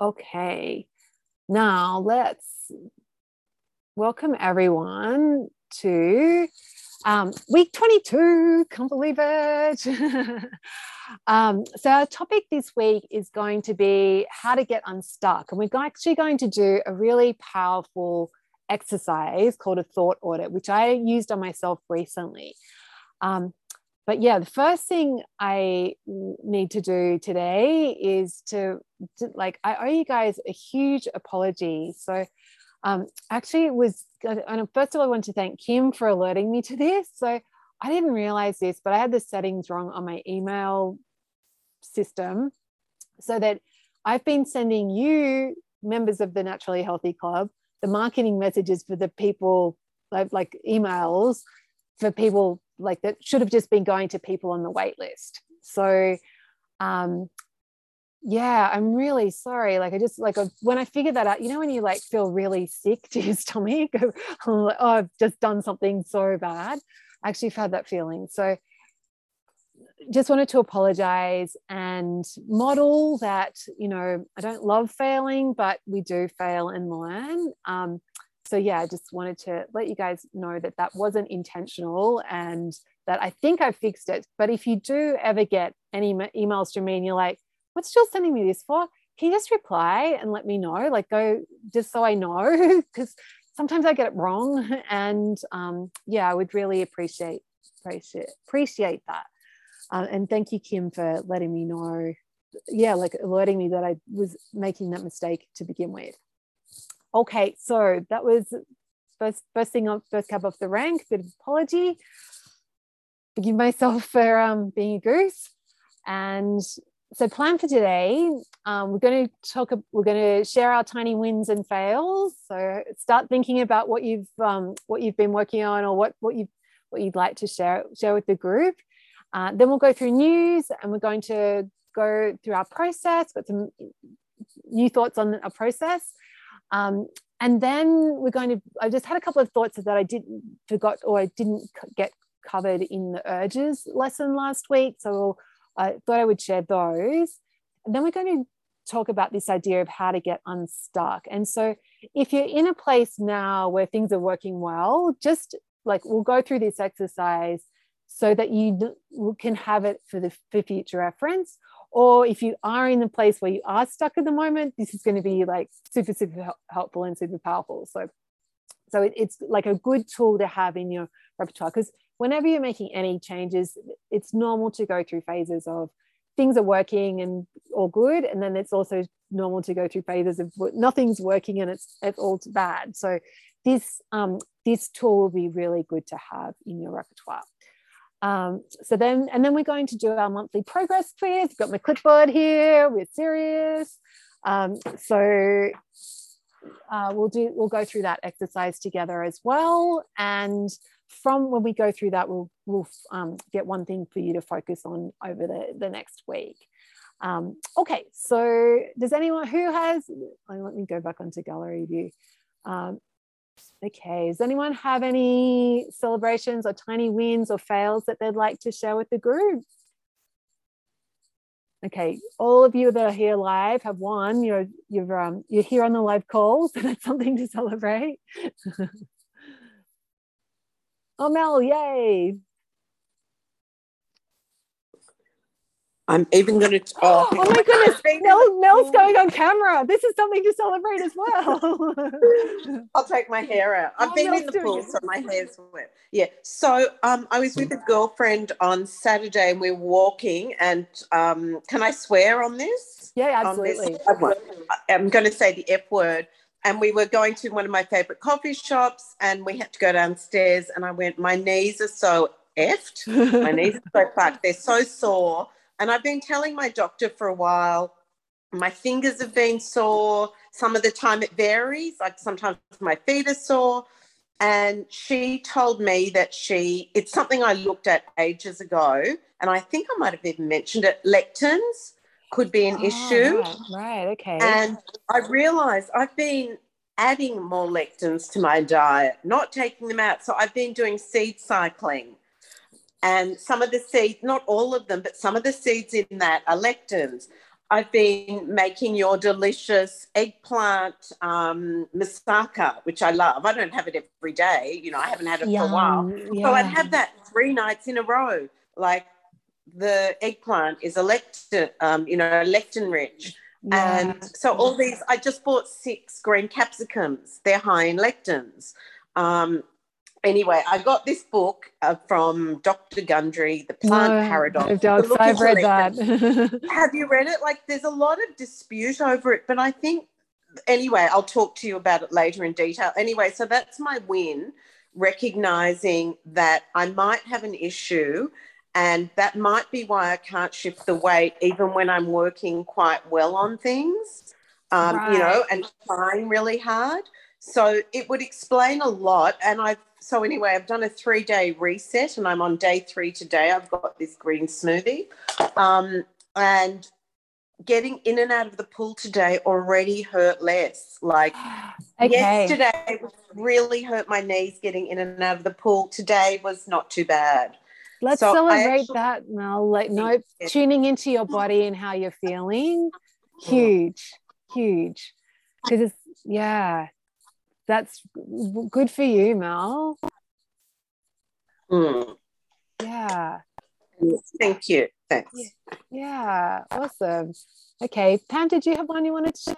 Okay, now let's welcome everyone to um, week 22. Can't believe it. um, so, our topic this week is going to be how to get unstuck. And we're actually going to do a really powerful exercise called a thought audit, which I used on myself recently. Um, but yeah, the first thing I need to do today is to, to like, I owe you guys a huge apology. So, um, actually, it was, and first of all, I want to thank Kim for alerting me to this. So, I didn't realize this, but I had the settings wrong on my email system so that I've been sending you, members of the Naturally Healthy Club, the marketing messages for the people, like, like emails for people like that should have just been going to people on the wait list. So, um, yeah, I'm really sorry. Like, I just like when I figured that out, you know, when you like feel really sick to your stomach, oh, I've just done something so bad. I actually had that feeling. So, just wanted to apologize and model that, you know, I don't love failing, but we do fail and learn. Um, so yeah, I just wanted to let you guys know that that wasn't intentional and that I think I fixed it. But if you do ever get any emails from me and you're like, what's Jill sending me this for? Can you just reply and let me know? Like go just so I know because sometimes I get it wrong. And um, yeah, I would really appreciate appreciate appreciate that. Uh, and thank you, Kim, for letting me know. Yeah, like alerting me that I was making that mistake to begin with. Okay, so that was first first thing off first cab off the rank, bit of apology. Forgive myself for um, being a goose. And so plan for today, um, we're going to talk, we're going to share our tiny wins and fails. So start thinking about what you've um, what you've been working on or what what you what you'd like to share share with the group. Uh, then we'll go through news and we're going to go through our process, got some new thoughts on our process. Um, and then we're going to, I just had a couple of thoughts that I didn't forgot or I didn't get covered in the urges lesson last week. So I thought I would share those. And then we're going to talk about this idea of how to get unstuck. And so if you're in a place now where things are working well, just like we'll go through this exercise so that you can have it for the for future reference or if you are in the place where you are stuck at the moment this is going to be like super super helpful and super powerful. So so it, it's like a good tool to have in your repertoire because whenever you're making any changes it's normal to go through phases of things are working and all good and then it's also normal to go through phases of nothing's working and it's it's all bad. So this um, this tool will be really good to have in your repertoire um, so then, and then we're going to do our monthly progress quiz. We've got my clipboard here. We're serious. Um, so uh, we'll do, we'll go through that exercise together as well. And from when we go through that, we'll, we'll um, get one thing for you to focus on over the, the next week. Um, okay, so does anyone who has, let me go back onto gallery view. Um, Okay, does anyone have any celebrations or tiny wins or fails that they'd like to share with the group? Okay, all of you that are here live have won. You're you're um you're here on the live call, so that's something to celebrate. oh Mel, yay! I'm even going to. Oh, oh my goodness, Mel, Mel's going on camera. This is something to celebrate as well. I'll take my hair out. I've oh, been in the pool, it. so my hair's wet. Yeah. So um, I was with a girlfriend on Saturday, and we are walking. And um, can I swear on this? Yeah, absolutely. I'm going to say the F word. And we were going to one of my favorite coffee shops, and we had to go downstairs. And I went, my knees are so effed. My knees are so fucked. They're so sore and I've been telling my doctor for a while, my fingers have been sore. Some of the time it varies, like sometimes my feet are sore. And she told me that she, it's something I looked at ages ago, and I think I might have even mentioned it. Lectins could be an oh, issue. Right, right, okay. And I realized I've been adding more lectins to my diet, not taking them out. So I've been doing seed cycling. And some of the seeds, not all of them, but some of the seeds in that are lectins. I've been making your delicious eggplant um, moussaka, which I love. I don't have it every day. You know, I haven't had it Yum, for a while. Yeah. So I'd have that three nights in a row. Like the eggplant is a lectin, um, you know, lectin rich. Yeah. And so all these, I just bought six green capsicums. They're high in lectins. Um, anyway, I got this book uh, from Dr. Gundry, The Plant no, Paradox. Dogs, I've read that. Have you read it? Like, there's a lot of dispute over it, but I think, anyway, I'll talk to you about it later in detail. Anyway, so that's my win, recognizing that I might have an issue. And that might be why I can't shift the weight, even when I'm working quite well on things, um, right. you know, and trying really hard. So it would explain a lot. And I've so anyway, I've done a three day reset and I'm on day three today. I've got this green smoothie. Um, and getting in and out of the pool today already hurt less. Like okay. yesterday really hurt my knees getting in and out of the pool. Today was not too bad. Let's so celebrate actually, that, Mel. Like no tuning into your body and how you're feeling. Huge, huge. Because it's yeah, that's good for you, Mel. Mm. Yeah. Thank you. Thanks. Yeah. Awesome. Okay. Pam, did you have one you wanted to share?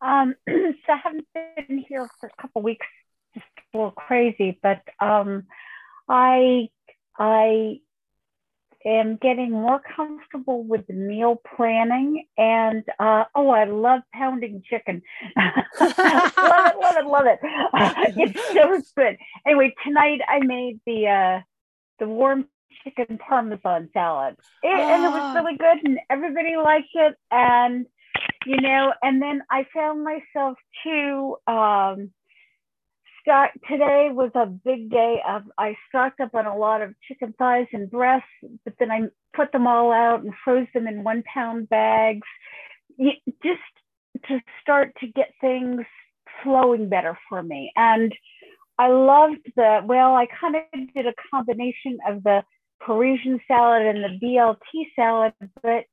Um, so I haven't been here for a couple weeks, just a little crazy, but um, I I am getting more comfortable with the meal planning and uh, oh i love pounding chicken love it love it love it it's so good anyway tonight i made the uh, the warm chicken parmesan salad it, oh. and it was ah. really good and everybody liked it and you know and then i found myself too um, stock today was a big day of I stocked up on a lot of chicken thighs and breasts, but then I put them all out and froze them in one pound bags, just to start to get things flowing better for me. And I loved the well, I kind of did a combination of the Parisian salad and the BLT salad, but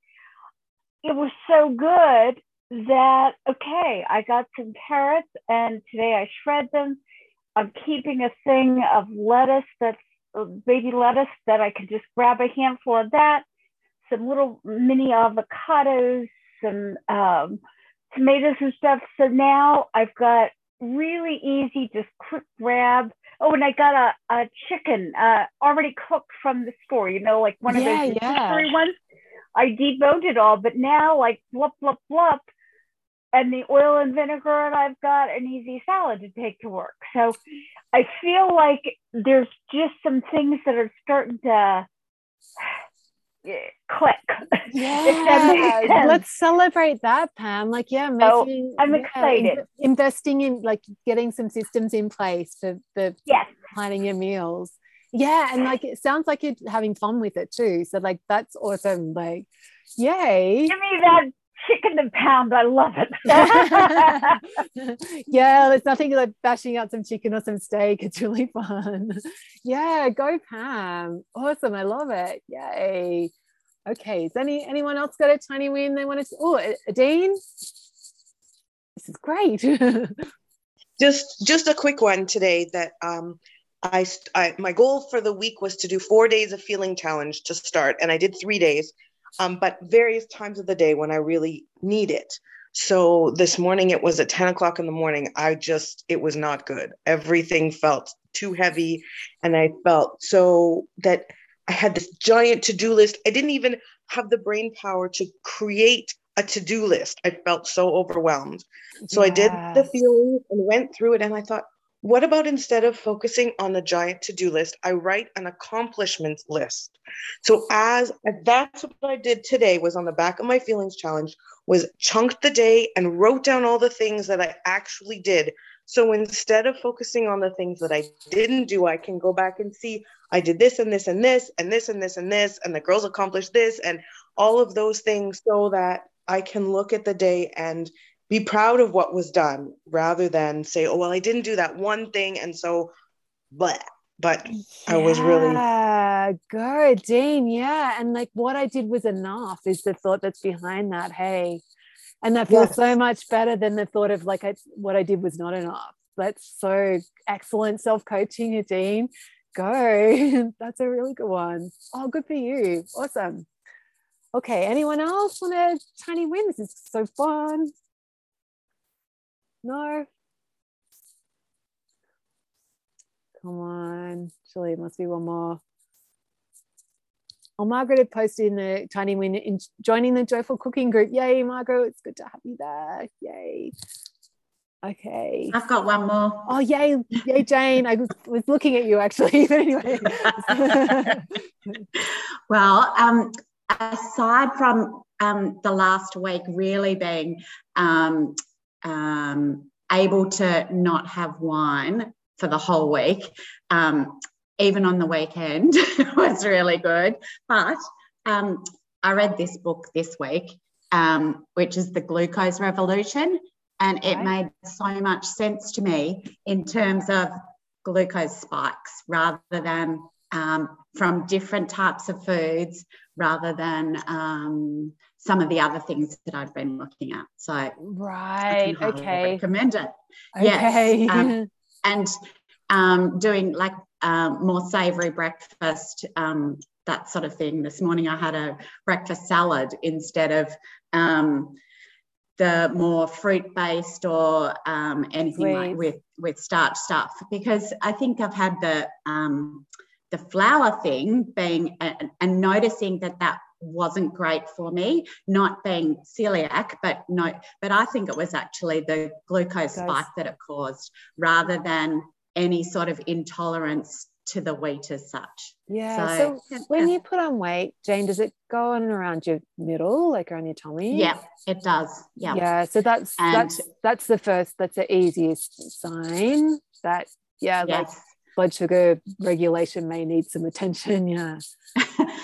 it was so good that okay, I got some carrots and today I shred them I'm keeping a thing of lettuce that's baby lettuce that I can just grab a handful of that, some little mini avocados, some um, tomatoes and stuff. So now I've got really easy, just quick grab. Oh, and I got a, a chicken uh, already cooked from the store, you know, like one of yeah, those yeah. ones. I deboned it all, but now like blup, blup, blup, and the oil and vinegar, and I've got an easy salad to take to work. So I feel like there's just some things that are starting to click. Yeah, let's celebrate that, Pam. Like, yeah, making, I'm yeah, excited. In, investing in like getting some systems in place for the yes. planning your meals. Yeah, and like it sounds like you're having fun with it too. So like that's awesome. Like, yay! Give me that chicken and pound. I love it. yeah, there's nothing like bashing out some chicken or some steak. It's really fun. Yeah, go Pam. Awesome. I love it. Yay. Okay. Is any anyone else got a tiny win they want to? Oh, Dean. This is great. just just a quick one today that um I, I my goal for the week was to do four days of feeling challenge to start and i did three days um, but various times of the day when I really need it. So this morning it was at 10 o'clock in the morning. I just, it was not good. Everything felt too heavy. And I felt so that I had this giant to do list. I didn't even have the brain power to create a to do list. I felt so overwhelmed. So yes. I did the feelings and went through it. And I thought, what about instead of focusing on the giant to do list, I write an accomplishments list? So as that's what I did today was on the back of my feelings challenge was chunked the day and wrote down all the things that I actually did. So instead of focusing on the things that I didn't do, I can go back and see I did this and this and this and this and this and this and the girls accomplished this and all of those things so that I can look at the day and be proud of what was done rather than say, oh, well, I didn't do that one thing. And so, but but I was really Good, go, Dean. Yeah. And like what I did was enough is the thought that's behind that. Hey. And that feels Yes. so much better than the thought of like I, what I did was not enough. That's so excellent self-coaching, Dean. Go. that's a really good one. Oh, good for you. Awesome. Okay. Anyone else want a tiny win? This is so fun. No. Come on. Surely it must be one more. Oh, Margaret had posted in the tiny win in joining the joyful cooking group. Yay, Margaret. It's good to have you there. Yay. Okay. I've got one more. Oh, yay. Yay, Jane. I was, was looking at you actually. But anyway. well, um, aside from um, the last week really being um, um, able to not have wine for the whole week, um, even on the weekend was really good. But um, I read this book this week, um, which is The Glucose Revolution. And it made so much sense to me in terms of glucose spikes rather than um, from different types of foods rather than um, some of the other things that I've been looking at. So right. Okay. recommend it. Yes, um, and um, doing like um, more savory breakfast, um, that sort of thing. This morning I had a breakfast salad instead of um, the more fruit based or um, anything like with with starch stuff because I think I've had the um, the flour thing being and, and noticing that that wasn't great for me not being celiac but no but i think it was actually the glucose spike that it caused rather than any sort of intolerance to the wheat as such. Yeah. So, So, when you put on weight, Jane, does it go on and around your middle, like around your tummy? yeah it does yeah. Yeah so that's And- that's that's the first that's the easiest sign that yeah like blood sugar regulation may need some attention yeah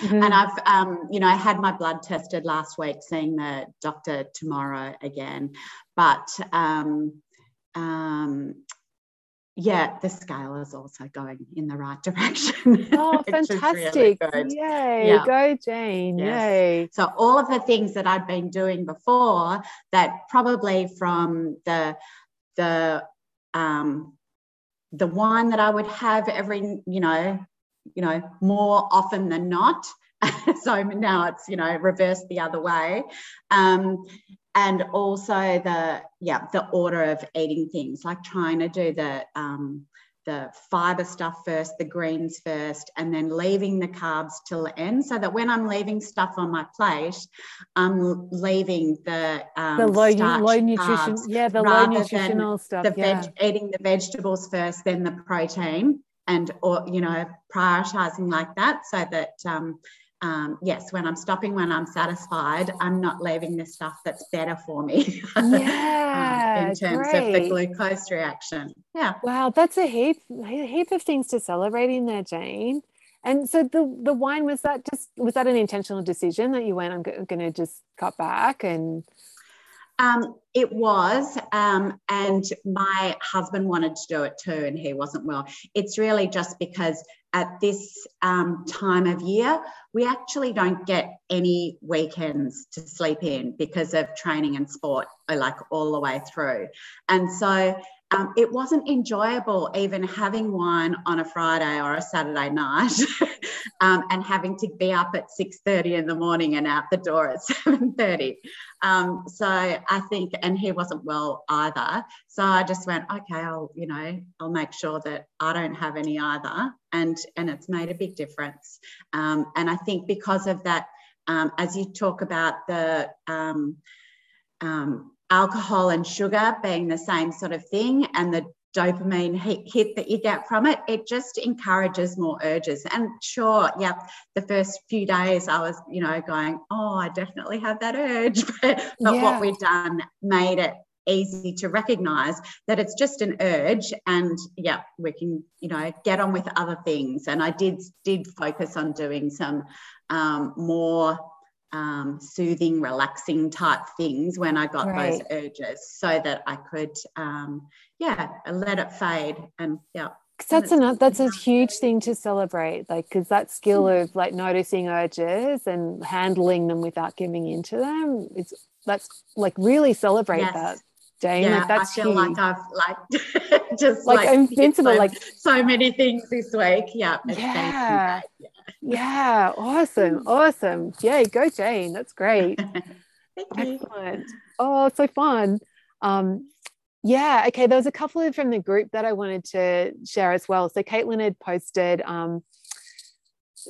and I've, um, you know, I had my blood tested last week, seeing the doctor tomorrow again. But um, um, yeah, the scale is also going in the right direction. oh is really fantastic yay Yeah. go jane Yes. yay So all of the things that I'd been doing before, that probably from the the um, the wine that I would have every, you know, you know, more often than not. so now it's you know reversed the other way, um, and also the yeah the order of eating things, like trying to do the um, the fiber stuff first, the greens first, and then leaving the carbs till the end, so that when I'm leaving stuff on my plate, I'm leaving the um, the low starch low nutrition yeah the low nutritional stuff the yeah. veg, eating the vegetables first, then the protein, and or you know prioritizing like that, so that um, um, yes, when I'm stopping, when I'm satisfied, I'm not leaving the stuff that's better for me. um, Yeah, in terms of the glucose reaction. Yeah. Wow, that's a heap a heap of things to celebrate in there, Jane. And so the the wine was that just was that an intentional decision that you went I'm going to just cut back and Um, it was, um, and my husband wanted to do it too, and he wasn't well. It's really just because at this um, time of year, we actually don't get any weekends to sleep in because of training and sport, like all the way through. And so um, it wasn't enjoyable even having wine on a Friday or a Saturday night um, and having to be up at 6.30 in the morning and out the door at 7.30. Um, so I think, and he wasn't well either. So I just went, okay, I'll, you know, I'll make sure that I don't have any either. And, and it's made a big difference. Um, and I think because of that, um, as you talk about the um, alcohol and sugar being the same sort of thing and the dopamine hit, that you get from it, it just encourages more urges. And sure, yeah, the first few days I was, you know, going, oh, I definitely have that urge. but but Yeah. what we've done made it easy to recognize that it's just an urge and yeah we can you know get on with other things and i did did focus on doing some um, more um, soothing relaxing type things when i got those urges so that i could um, yeah let it fade and yeah that's enough. that's a huge thing to celebrate like because that skill mm. of like noticing urges and handling them without giving into them it's that's like really celebrate yes. that Jane. Yeah, like that's I feel huge. like I've like just like, like invincible, so, like so many things this week. Yeah. Yeah. yeah. Yeah. Awesome. Awesome. Yay. Go Jane. That's great. Thank Excellent. You oh, so fun. Um, yeah, okay. There was a couple of from the group that I wanted to share as well. So Caitlin had posted um,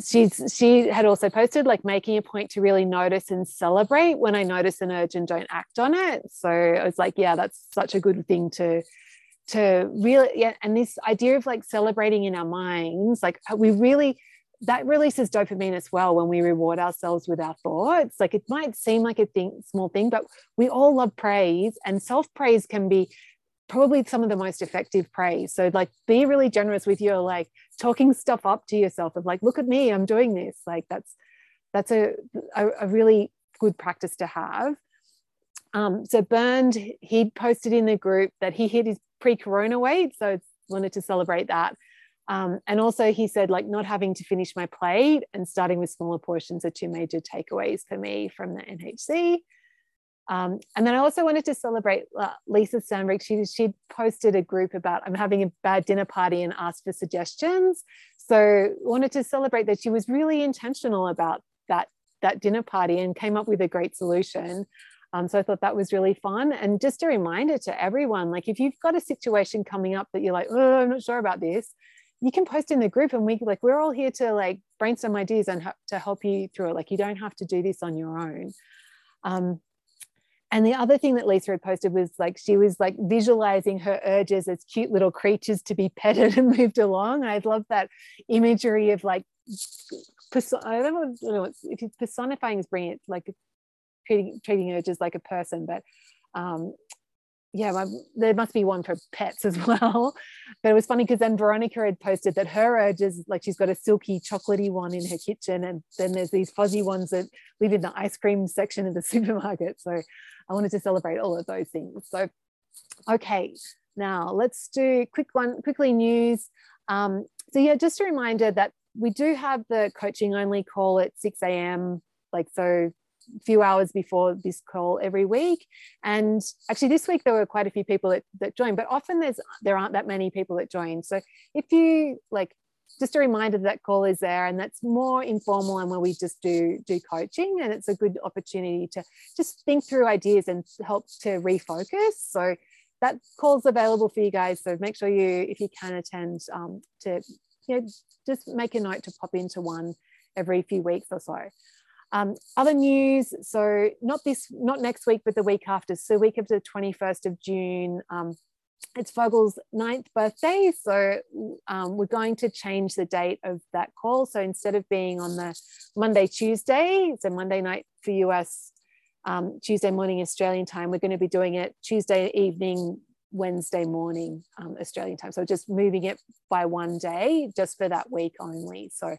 she's she had also posted like making a point to really notice and celebrate when I notice an urge and don't act on it. So I was like, yeah, that's such a good thing to to really yeah. And this idea of like celebrating in our minds, like we really that releases dopamine as well when we reward ourselves with our thoughts. Like it might seem like a thing, small thing, but we all love praise, and self praise can be probably some of the most effective praise. So like be really generous with your like talking stuff up to yourself of like, look at me, I'm doing this. Like that's that's a, a, a really good practice to have. Um, so Burned, he posted in the group that he hit his pre-corona weight. So wanted to celebrate that. Um, and also he said like not having to finish my plate and starting with smaller portions are two major takeaways for me from the NHC. Um, and then I also wanted to celebrate uh, Lisa Sandberg. She she posted a group about I'm having a bad dinner party and asked for suggestions. So wanted to celebrate that she was really intentional about that that dinner party and came up with a great solution. Um, so I thought that was really fun. And just a reminder to everyone, like if you've got a situation coming up that you're like, oh, I'm not sure about this, you can post in the group and we like we're all here to like brainstorm ideas and to help you through it. Like you don't have to do this on your own. Um, and the other thing that Lisa had posted was like she was like visualizing her urges as cute little creatures to be petted and moved along. I love that imagery of like I don't know if it's personifying is bringing it like treating treating urges like a person, but um, yeah, my, there must be one for pets as well. But it was funny because then Veronica had posted that her urges, like she's got a silky chocolatey one in her kitchen, and then there's these fuzzy ones that live in the ice cream section of the supermarket. So I wanted to celebrate all of those things. So, okay, now let's do quick one, quickly news. Um, so yeah, just a reminder that we do have the coaching only call at 6 a.m. Like so, few hours before this call every week. And actually, this week there were quite a few people that, that joined, but often there's there aren't that many people that join. So if you like just a reminder that call is there and that's more informal and where we just do do coaching and it's a good opportunity to just think through ideas and help to refocus so that call's available for you guys so make sure you if you can attend um, to you know just make a note to pop into one every few weeks or so um, other news so not this not next week but the week after so week of the 21st of june um, it's Vogel's ninth birthday. So um, we're going to change the date of that call. So instead of being on the Monday, Tuesday, so Monday night for US, um, Tuesday morning Australian time, we're going to be doing it Tuesday evening, Wednesday morning um, Australian time. So just moving it by one day just for that week only. So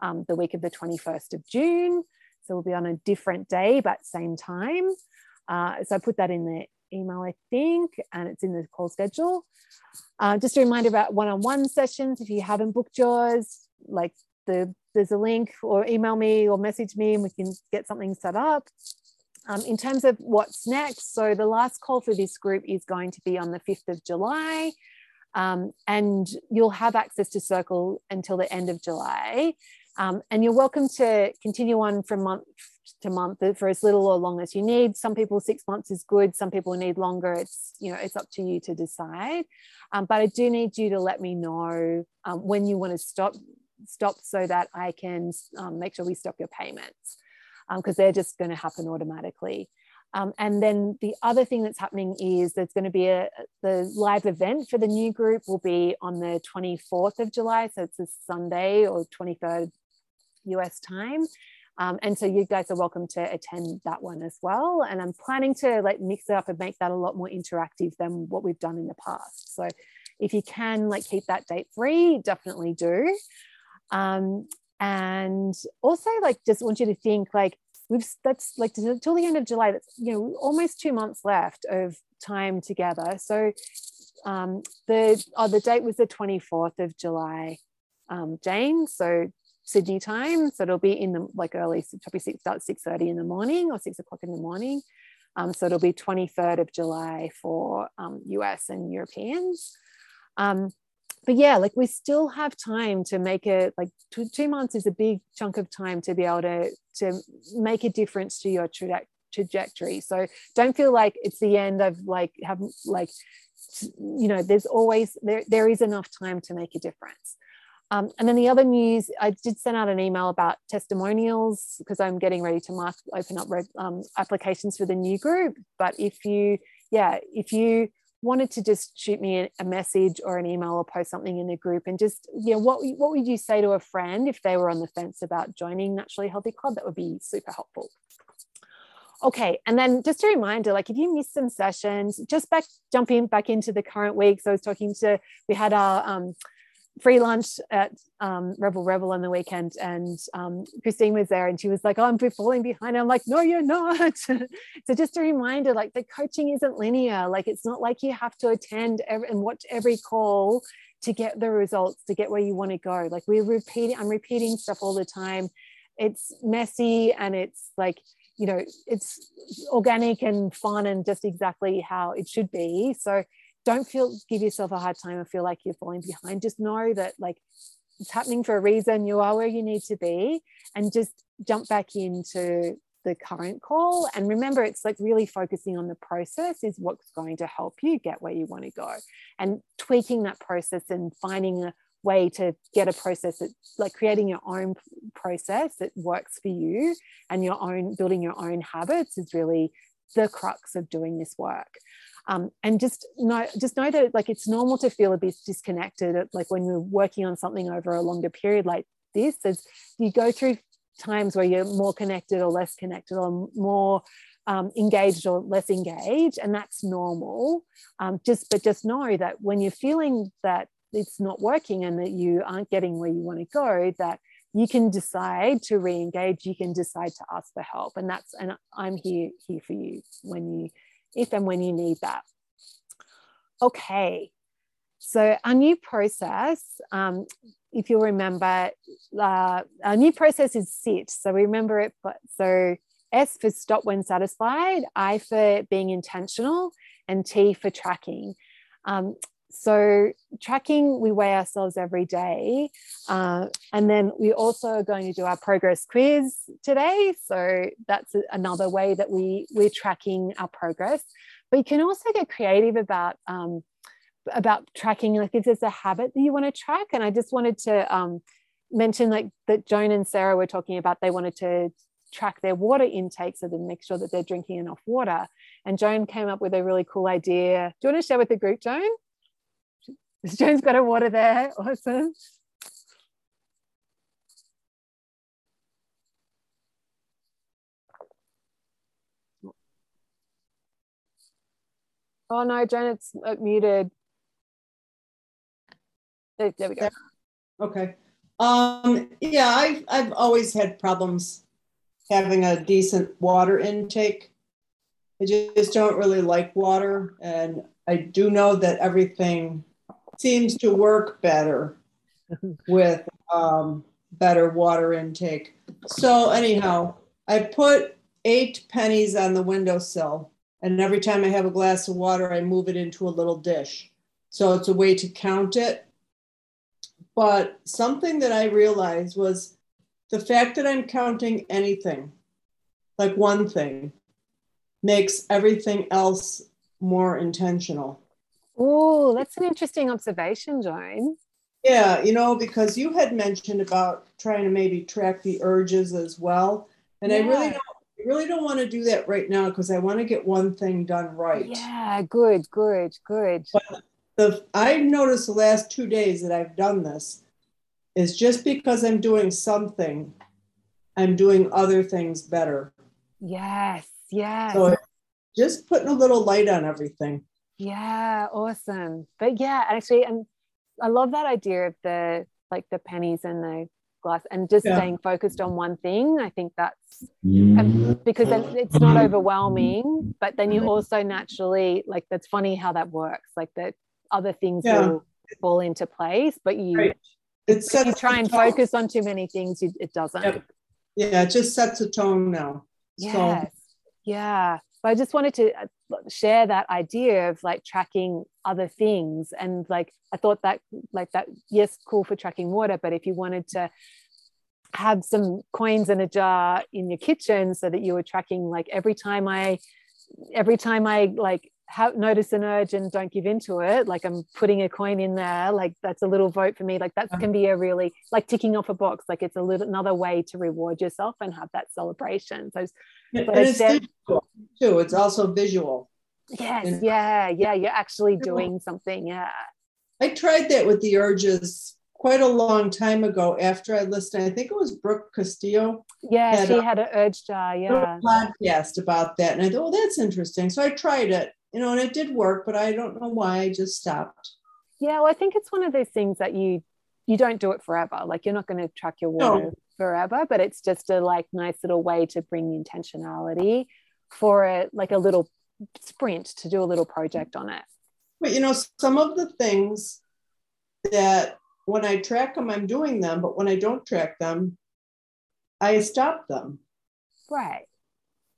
um, the week of the 21st of June. So we'll be on a different day, but same time. Uh, so I put that in the email, I think, and it's in the call schedule. Uh, just a reminder about one-on-one sessions. If you haven't booked yours, like the there's a link, or email me or message me, and we can get something set up. Um, in terms of what's next, so the last call for this group is going to be on the 5th of July. Um, and you'll have access to Circle until the end of July. Um, and you're welcome to continue on from month to month for as little or long as you need. Some people six months is good. Some people need longer. It's you know it's up to you to decide. Um, but I do need you to let me know um, when you want to stop stop so that I can um, make sure we stop your payments because um, they're just going to happen automatically. Um, and then the other thing that's happening is there's going to be a the live event for the new group will be on the 24th of July, so it's a Sunday or 23rd US time. Um, and so you guys are welcome to attend that one as well. And I'm planning to like mix it up and make that a lot more interactive than what we've done in the past. So if you can like keep that date free, definitely do. Um, and also like just want you to think like we've that's like till the end of July. That's you know almost two months left of time together. So um, the oh, the date was the 24th of July, um, Jane. So Sydney time. So it'll be in the like early, probably six, start 6.30 in the morning or six o'clock in the morning. Um, so it'll be 23rd of July for um, US and Europeans. Um, but yeah, like we still have time to make it like two, two, months is a big chunk of time to be able to, to make a difference to your tra- trajectory. So don't feel like it's the end of like have like, you know, there's always, there, there is enough time to make a difference. Um, and then the other news, I did send out an email about testimonials because I'm getting ready to mark, open up um, applications for the new group. But if you, yeah, if you wanted to just shoot me a message or an email or post something in the group and just, yeah, what, what would you say to a friend if they were on the fence about joining Naturally Healthy Club? That would be super helpful. Okay, and then just a reminder, like if you missed some sessions, just back jumping back into the current week. So I was talking to, we had our um, free lunch at um, Rebel Rebel on the weekend, and um, Christine was there, and she was like, "Oh, I'm falling behind." I'm like, "No, you're not." so just a reminder, like the coaching isn't linear. Like it's not like you have to attend every, and watch every call to get the results, to get where you want to go. Like we're repeating, I'm repeating stuff all the time. It's messy and it's like you know, it's organic and fun and just exactly how it should be. So don't feel give yourself a hard time or feel like you're falling behind. Just know that like it's happening for a reason. You are where you need to be and just jump back into the current call. And remember it's like really focusing on the process is what's going to help you get where you want to go. And tweaking that process and finding a way to get a process that like creating your own process that works for you and your own building your own habits is really the crux of doing this work. Um, and just know just know that like it's normal to feel a bit disconnected like when you're working on something over a longer period like this as you go through times where you're more connected or less connected or more um, engaged or less engaged and that's normal. Um, just but just know that when you're feeling that it's not working and that you aren't getting where you want to go that you can decide to re-engage you can decide to ask for help and that's and i'm here here for you when you if and when you need that. Okay, so our new process, um, if you remember, uh, our new process is SIT. So we remember it, but so S for stop when satisfied, I for being intentional, and T for tracking. Um, so tracking, we weigh ourselves every day. Uh, and then we also are going to do our progress quiz today. So that's another way that we, we're tracking our progress. But you can also get creative about um, about tracking, like if there's a habit that you want to track. And I just wanted to um, mention like that Joan and Sarah were talking about they wanted to track their water intake so they make sure that they're drinking enough water. And Joan came up with a really cool idea. Do you want to share with the group, Joan? Joan's got her water there. Awesome. Oh no, Joan, it's uh, muted. There, there we go. Okay. Um, yeah, I've, I've always had problems having a decent water intake. I just don't really like water. And I do know that everything seems to work better with um, better water intake. So anyhow, I put eight pennies on the windowsill, and every time I have a glass of water, I move it into a little dish. So it's a way to count it. But something that I realized was the fact that I'm counting anything, like one thing, makes everything else more intentional. Oh, that's an interesting observation, Joan. Yeah, you know, because you had mentioned about trying to maybe track the urges as well. And yeah. I really don't I really don't want to do that right now because I want to get one thing done right. Yeah, good, good, good. But the I've noticed the last two days that I've done this is just because I'm doing something, I'm doing other things better. Yes, yes. So just putting a little light on everything. Yeah, awesome. But yeah, actually, and I love that idea of the like the pennies and the glass and just yeah. staying focused on one thing. I think that's mm. because it's not overwhelming, but then you also naturally like that's funny how that works. Like that other things Yeah. will fall into place but you Right. It sets you try and tone. focus on too many things you, it doesn't Yep. Yeah, it just sets a tone now. Yes. Yeah. But I just wanted to uh, share that idea of like tracking other things. And like, I thought that, like, that, yes, cool for tracking water. But if you wanted to have some coins in a jar in your kitchen so that you were tracking, like, every time I, every time I like have, notice an urge and don't give into it, like I'm putting a coin in there, like that's a little vote for me. Like that uh-huh. can be a really like ticking off a box. Like it's a little another way to reward yourself and have that celebration. So And But and it's said- visual too. It's also visual. Yes, And- yeah, yeah, you're actually doing something. Yeah. I tried that with the urges quite a long time ago after I listened. I think it was Brooke Castillo Yeah, Had she a- had an urge jar. Yeah. a podcast about that. And I thought, oh, that's interesting. So I tried it, you know, and it did work, but I don't know why I just stopped. Yeah. Well, I think it's one of those things that you you don't do it forever. Like you're not going to track your No. water forever, but it's just a like nice little way to bring intentionality for it, like a little sprint to do a little project on it. But you know, some of the things that when I track them, I'm doing them, but when I don't track them, I stop them. Right.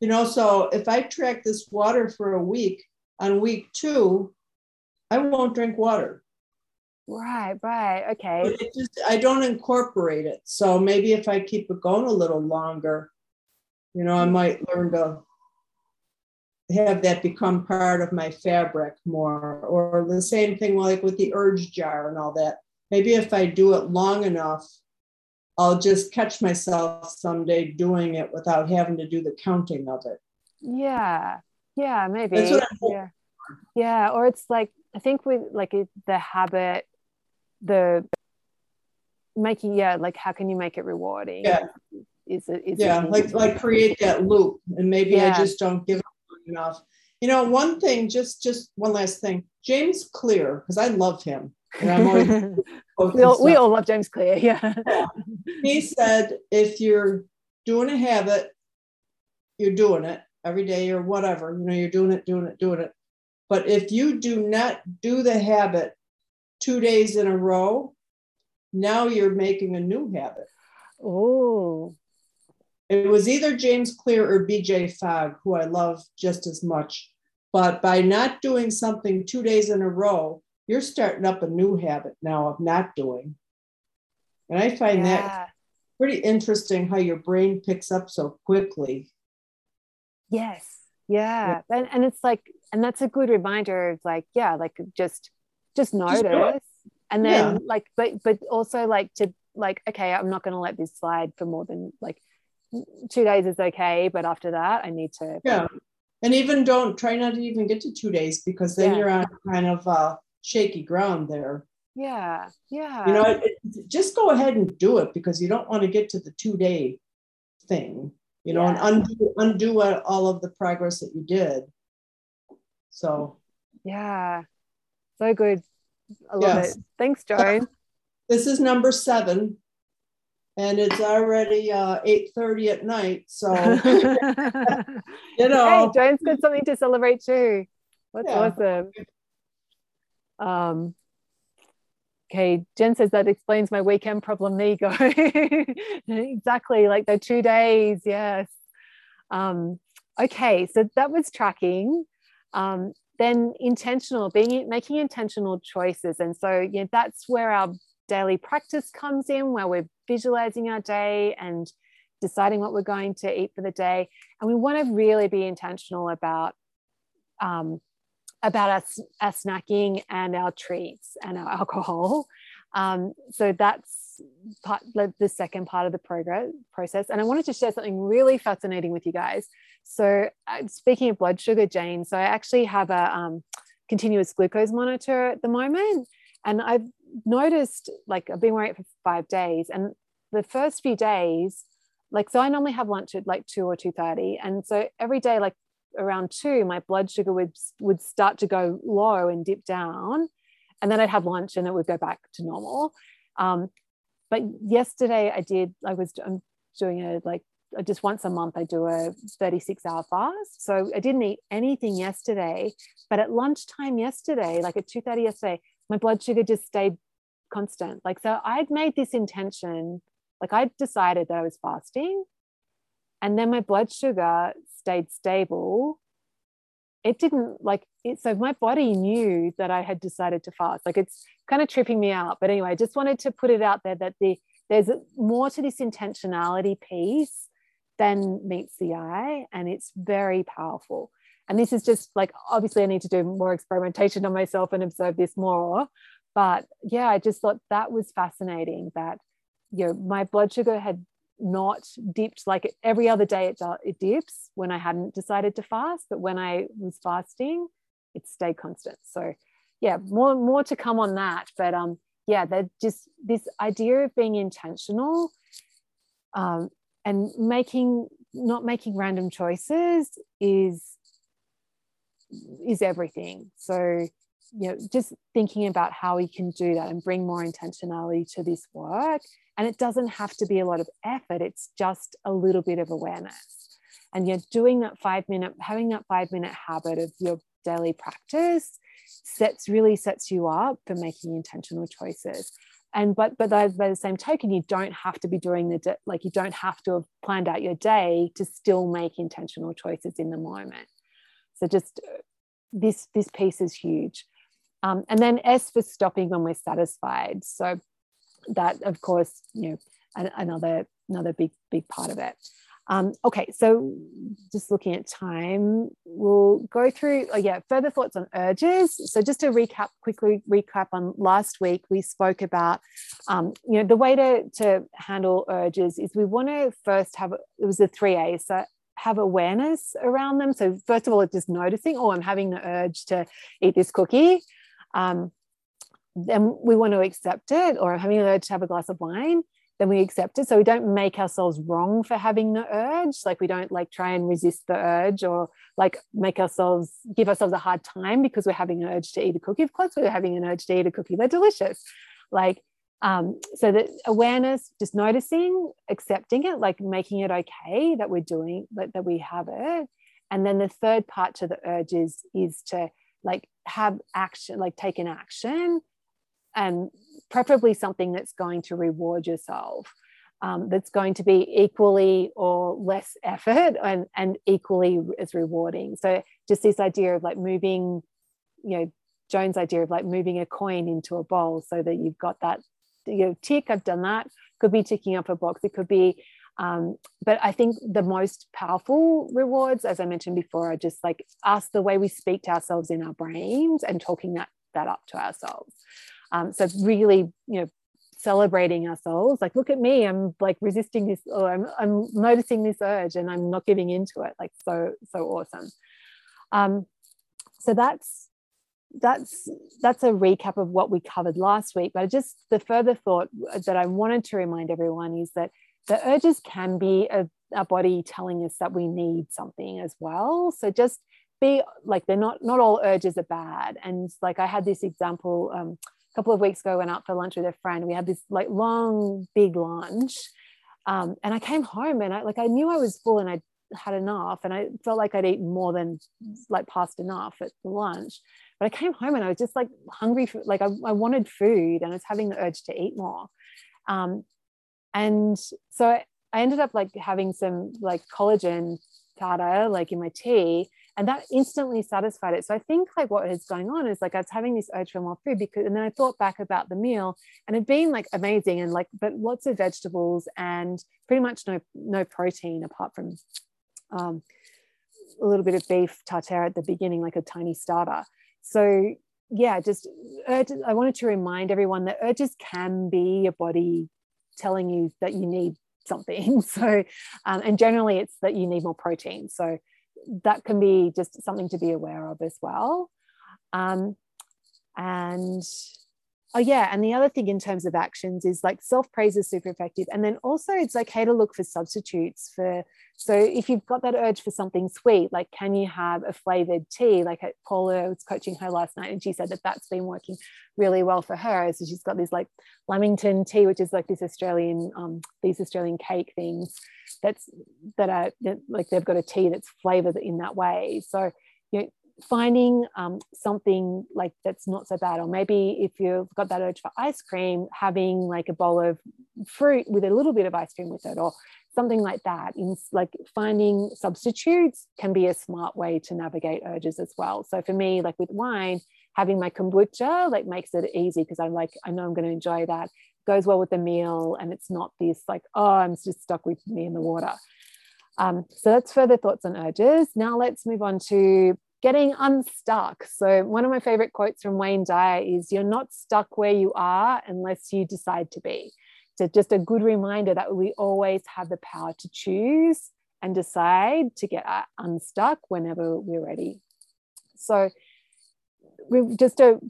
You know, so if I track this water for a week, on week two, I won't drink water. Right. Right. Okay. But it just I don't incorporate it. So maybe if I keep it going a little longer, you know, I might learn to have that become part of my fabric more. Or the same thing like with the urge jar and all that. Maybe if I do it long enough, I'll just catch myself someday doing it without having to do the counting of it. Yeah. Yeah. Maybe. That's what I'm yeah. Yeah. Or it's like I think with like the habit, the making yeah, like how can you make it rewarding? Yeah. Is it is yeah it like like create that loop and maybe Yeah. i just don't give enough you know one thing just just one last thing james clear because i love him always we, all, we all love James Clear. Yeah. he said if you're doing a habit you're doing it every day or whatever you know you're doing it doing it doing it but if you do not do the habit two days in a row now you're making a new habit Oh. It was either James Clear or BJ Fogg, who I love just as much. But by not doing something two days in a row, you're starting up a new habit now of not doing. And I find that pretty interesting how your brain picks up so quickly. Yes. Yeah. And, and it's like, and that's a good reminder of like, yeah, like just just notice. Just and then Yeah. like, but but also like to like, okay, I'm not gonna let this slide for more than like two days is okay, but after that I need to Yeah. And even don't try not to even get to two days because then Yeah. you're on kind of uh, shaky ground there. yeah, yeah. You know, it, it- just go ahead and do it because you don't want to get to the two day thing, you know, Yeah. and undo, undo all of the progress that you did. So yeah. So good. I love Yes. it. Thanks, Joan. this is number seven, and it's already uh, eight thirty at night. So you know, hey, Joan's got something to celebrate too. That's Yeah. awesome. Um, okay, Jen says that explains my weekend problem. There you go. exactly, like the two days. Yes. Um, okay, so that was tracking. Um, then intentional, being making intentional choices, and so yeah, that's where our daily practice comes in, where we're visualizing our day and deciding what we're going to eat for the day and we want to really be intentional about um, about our, our snacking and our treats and our alcohol. Um, so that's part the, second part of the progress process. And i wanted to share something really fascinating with you guys. So uh, speaking of blood sugar jane so i actually have a um, continuous glucose monitor at the moment. And i've noticed like i've been wearing it for five days. And the first few days like so i normally have lunch at like 2 or 2.30 and so every day like around 2 my blood sugar would would start to go low and dip down and then i'd have lunch and it would go back to normal um, but yesterday i did i was i'm doing a like just once a month I do a 36 hour fast. So I didn't eat anything yesterday, but at lunchtime yesterday, like at 2:30 yesterday, my blood sugar just stayed constant. Like so I'd made this intention, like I decided that I was fasting and then my blood sugar stayed stable. It didn't like it so my body knew that I had decided to fast. Like it's kind of tripping me out. But anyway, I just wanted to put it out there that the there's more to this intentionality piece than meets the eye and it's very powerful and this is just like obviously i need to do more experimentation on myself and observe this more but yeah i just thought that was fascinating that you know my blood sugar had not dipped like every other day it, it dips when i hadn't decided to fast but when i was fasting it stayed constant. So yeah more more to come on that but um yeah that just this idea of being intentional um, and making not making random choices is is everything. So you know just thinking about how we can do that and bring more intentionality to this work. And it doesn't have to be a lot of effort. It's just a little bit of awareness. And you're doing that five minute having that five minute habit of your daily practice sets really sets you up for making intentional choices. And but but by the same token you don't have to be doing the like you don't have to have planned out your day to still make intentional choices in the moment. So just uh, this this piece is huge um, and then s for stopping when we're satisfied so that of course you know another another big big part of it um, okay, so just looking at time, we'll go through, oh yeah, further thoughts on urges. So just to recap, quickly recap on last week, we spoke about, um, you know, the way to, to handle urges is we want to first have, it was the three A's. So have awareness around them. So first of all, it's just noticing, oh, I'm having the urge to eat this cookie. Um, then we want to accept it, or having the urge to have a glass of wine then we accept it. So we don't make ourselves wrong for having the urge. Like we don't like try and resist the urge or like make ourselves give ourselves a hard time because we're having an urge to eat a cookie. Of course, we're having an urge to eat a cookie. They're delicious. Like um, so that awareness, just noticing, accepting it, like making it okay that we're doing that, that we have it. And then the third part to the urges is to like have action, like take an action and preferably something that's going to reward yourself um, that's going to be equally or less effort and, and equally as rewarding. So just this idea of like moving you know joan's idea of like moving a coin into a bowl so that you've got that you know tick i've done that. Could be ticking up a box. It could be um, but I think the most powerful rewards, as I mentioned before, are just like us the way we speak to ourselves in our brains and talking that that up to ourselves. Um, so really, you know, celebrating ourselves like look at me i'm like resisting this or I'm, I'm noticing this urge and i'm not giving into it like so so awesome um so that's that's that's a recap of what we covered last week but just the further thought that i wanted to remind everyone is that the urges can be a, our body telling us that we need something as well so just be like they're not not all urges are bad and like i had this example um, couple of weeks ago, I went out for lunch with a friend. We had this like long, big lunch. Um, and I came home and I like I knew I was full and I had enough and I felt like I'd eaten more than like past enough at lunch. But I came home and I was just like hungry for like I, I wanted food and I was having the urge to eat more. Um, and so I, I ended up like having some like collagen powder like in my tea and that instantly satisfied it. So i think like what is going on is like i was having this more food because and then i thought back about the meal and it being like amazing and like but lots of vegetables and pretty much no no protein apart from um, a little bit of beef tartare at the beginning like a tiny starter. So yeah just urges, i wanted to remind everyone that urges can be your body telling you that you need something so um, and generally it's that you need more protein so that can be just something to be aware of as well. Um, and oh yeah and the other thing in terms of actions is like self praise is super effective and then also it's okay to look for substitutes for so if you've got that urge for something sweet like can you have a flavored tea? Like paula was coaching her last night and she said that that's been working really well for her so she's got this like lamington tea which is like this australian um, these australian cake things that's that are like they've got a tea that's flavored in that way. So you know finding um, something like that's not so bad or maybe if you've got that urge for ice cream having like a bowl of fruit with a little bit of ice cream with it or something like that in like finding substitutes can be a smart way to navigate urges as well. So for me like with wine having my kombucha like makes it easy because i'm like i know i'm going to enjoy that. Goes well with the meal and it's not this like oh i'm just stuck with me in the water. Um, so that's further thoughts on urges. Now let's move on to getting unstuck. So, one of my favorite quotes from Wayne Dyer is You're not stuck where you are unless you decide to be. So, just a good reminder that we always have the power to choose and decide to get unstuck whenever we're ready. So, just a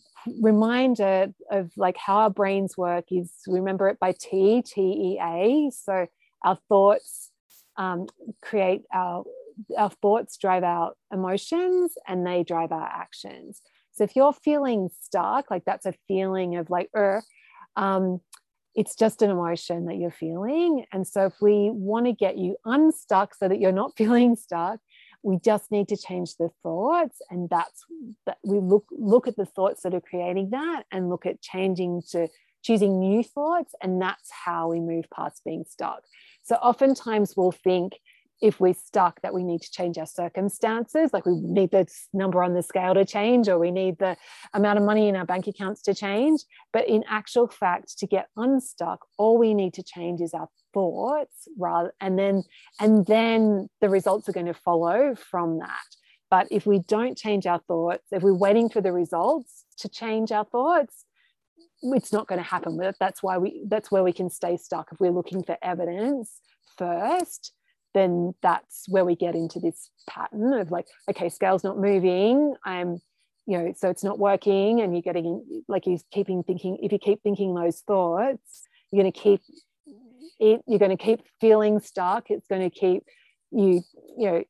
reminder of like how our brains work is remember it by T, T E A. So, our thoughts um, create our our thoughts drive our emotions and they drive our actions. So if you're feeling stuck, like that's a feeling of like, um, it's just an emotion that you're feeling. And so if we want to get you unstuck so that you're not feeling stuck, we just need to change the thoughts and that's that we look look at the thoughts that are creating that and look at changing to choosing new thoughts and that's how we move past being stuck so oftentimes we'll think if we're stuck that we need to change our circumstances. Like we need the number on the scale to change or we need the amount of money in our bank accounts to change. But in actual fact to get unstuck all we need to change is our thoughts rather and then and then the results are going to follow from that. But if we don't change our thoughts if we're waiting for the results to change our thoughts it's not going to happen that's why we that's where we can stay stuck if we're looking for evidence first then that's where we get into this pattern of like, okay, scale's not moving. I'm, you know, so it's not working. And you're getting like you're keeping thinking, if you keep thinking those thoughts, you're going to keep it, you're going to keep feeling stuck. It's going to keep you, you know,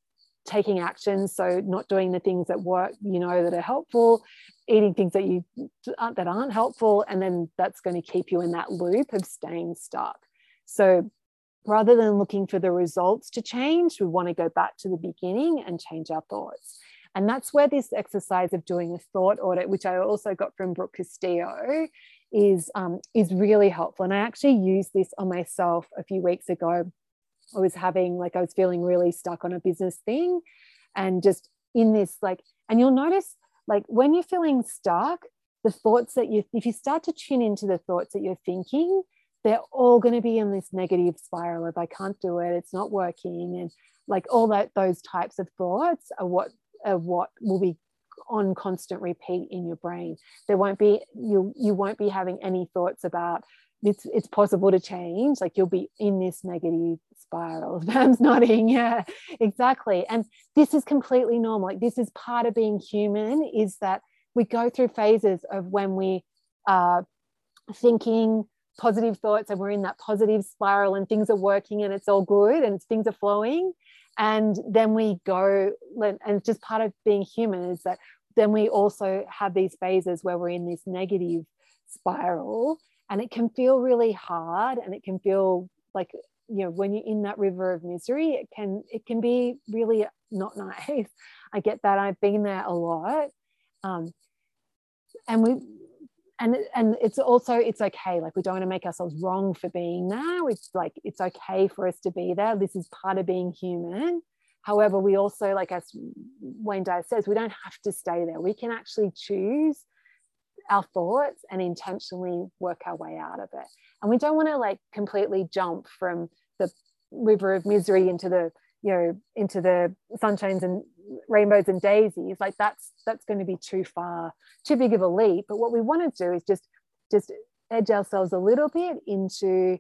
taking action. So not doing the things that work, you know, that are helpful, eating things that you that aren't helpful. And then that's going to keep you in that loop of staying stuck. So rather than looking for the results to change, we want to go back to the beginning and change our thoughts. And that's where this exercise of doing a thought audit, which I also got from Brooke Castillo, is, um, is really helpful. And I actually used this on myself a few weeks ago. I was having, like, I was feeling really stuck on a business thing and just in this, like, and you'll notice, like, when you're feeling stuck, the thoughts that you, if you start to tune into the thoughts that you're thinking, they're all going to be in this negative spiral of I can't do it, it's not working, and like all that those types of thoughts are what are what will be on constant repeat in your brain. There won't be you you won't be having any thoughts about it's it's possible to change. Like you'll be in this negative spiral. Pam's nodding. Yeah, exactly. And this is completely normal. Like this is part of being human. Is that we go through phases of when we are thinking positive thoughts and we're in that positive spiral and things are working and it's all good and things are flowing. And then we go and just part of being human is that then we also have these phases where we're in this negative spiral and it can feel really hard and it can feel like you know when you're in that river of misery it can it can be really not nice. I get that. I've been there a lot. Um, and we and and it's also it's okay like we don't want to make ourselves wrong for being there it's like it's okay for us to be there. This is part of being human. However we also like as wayne dyer says we don't have to stay there. We can actually choose our thoughts and intentionally work our way out of it. And we don't want to like completely jump from the river of misery into the you know into the sunshines and rainbows and daisies like that's that's going to be too far too big of a leap. But what we want to do is just just edge ourselves a little bit into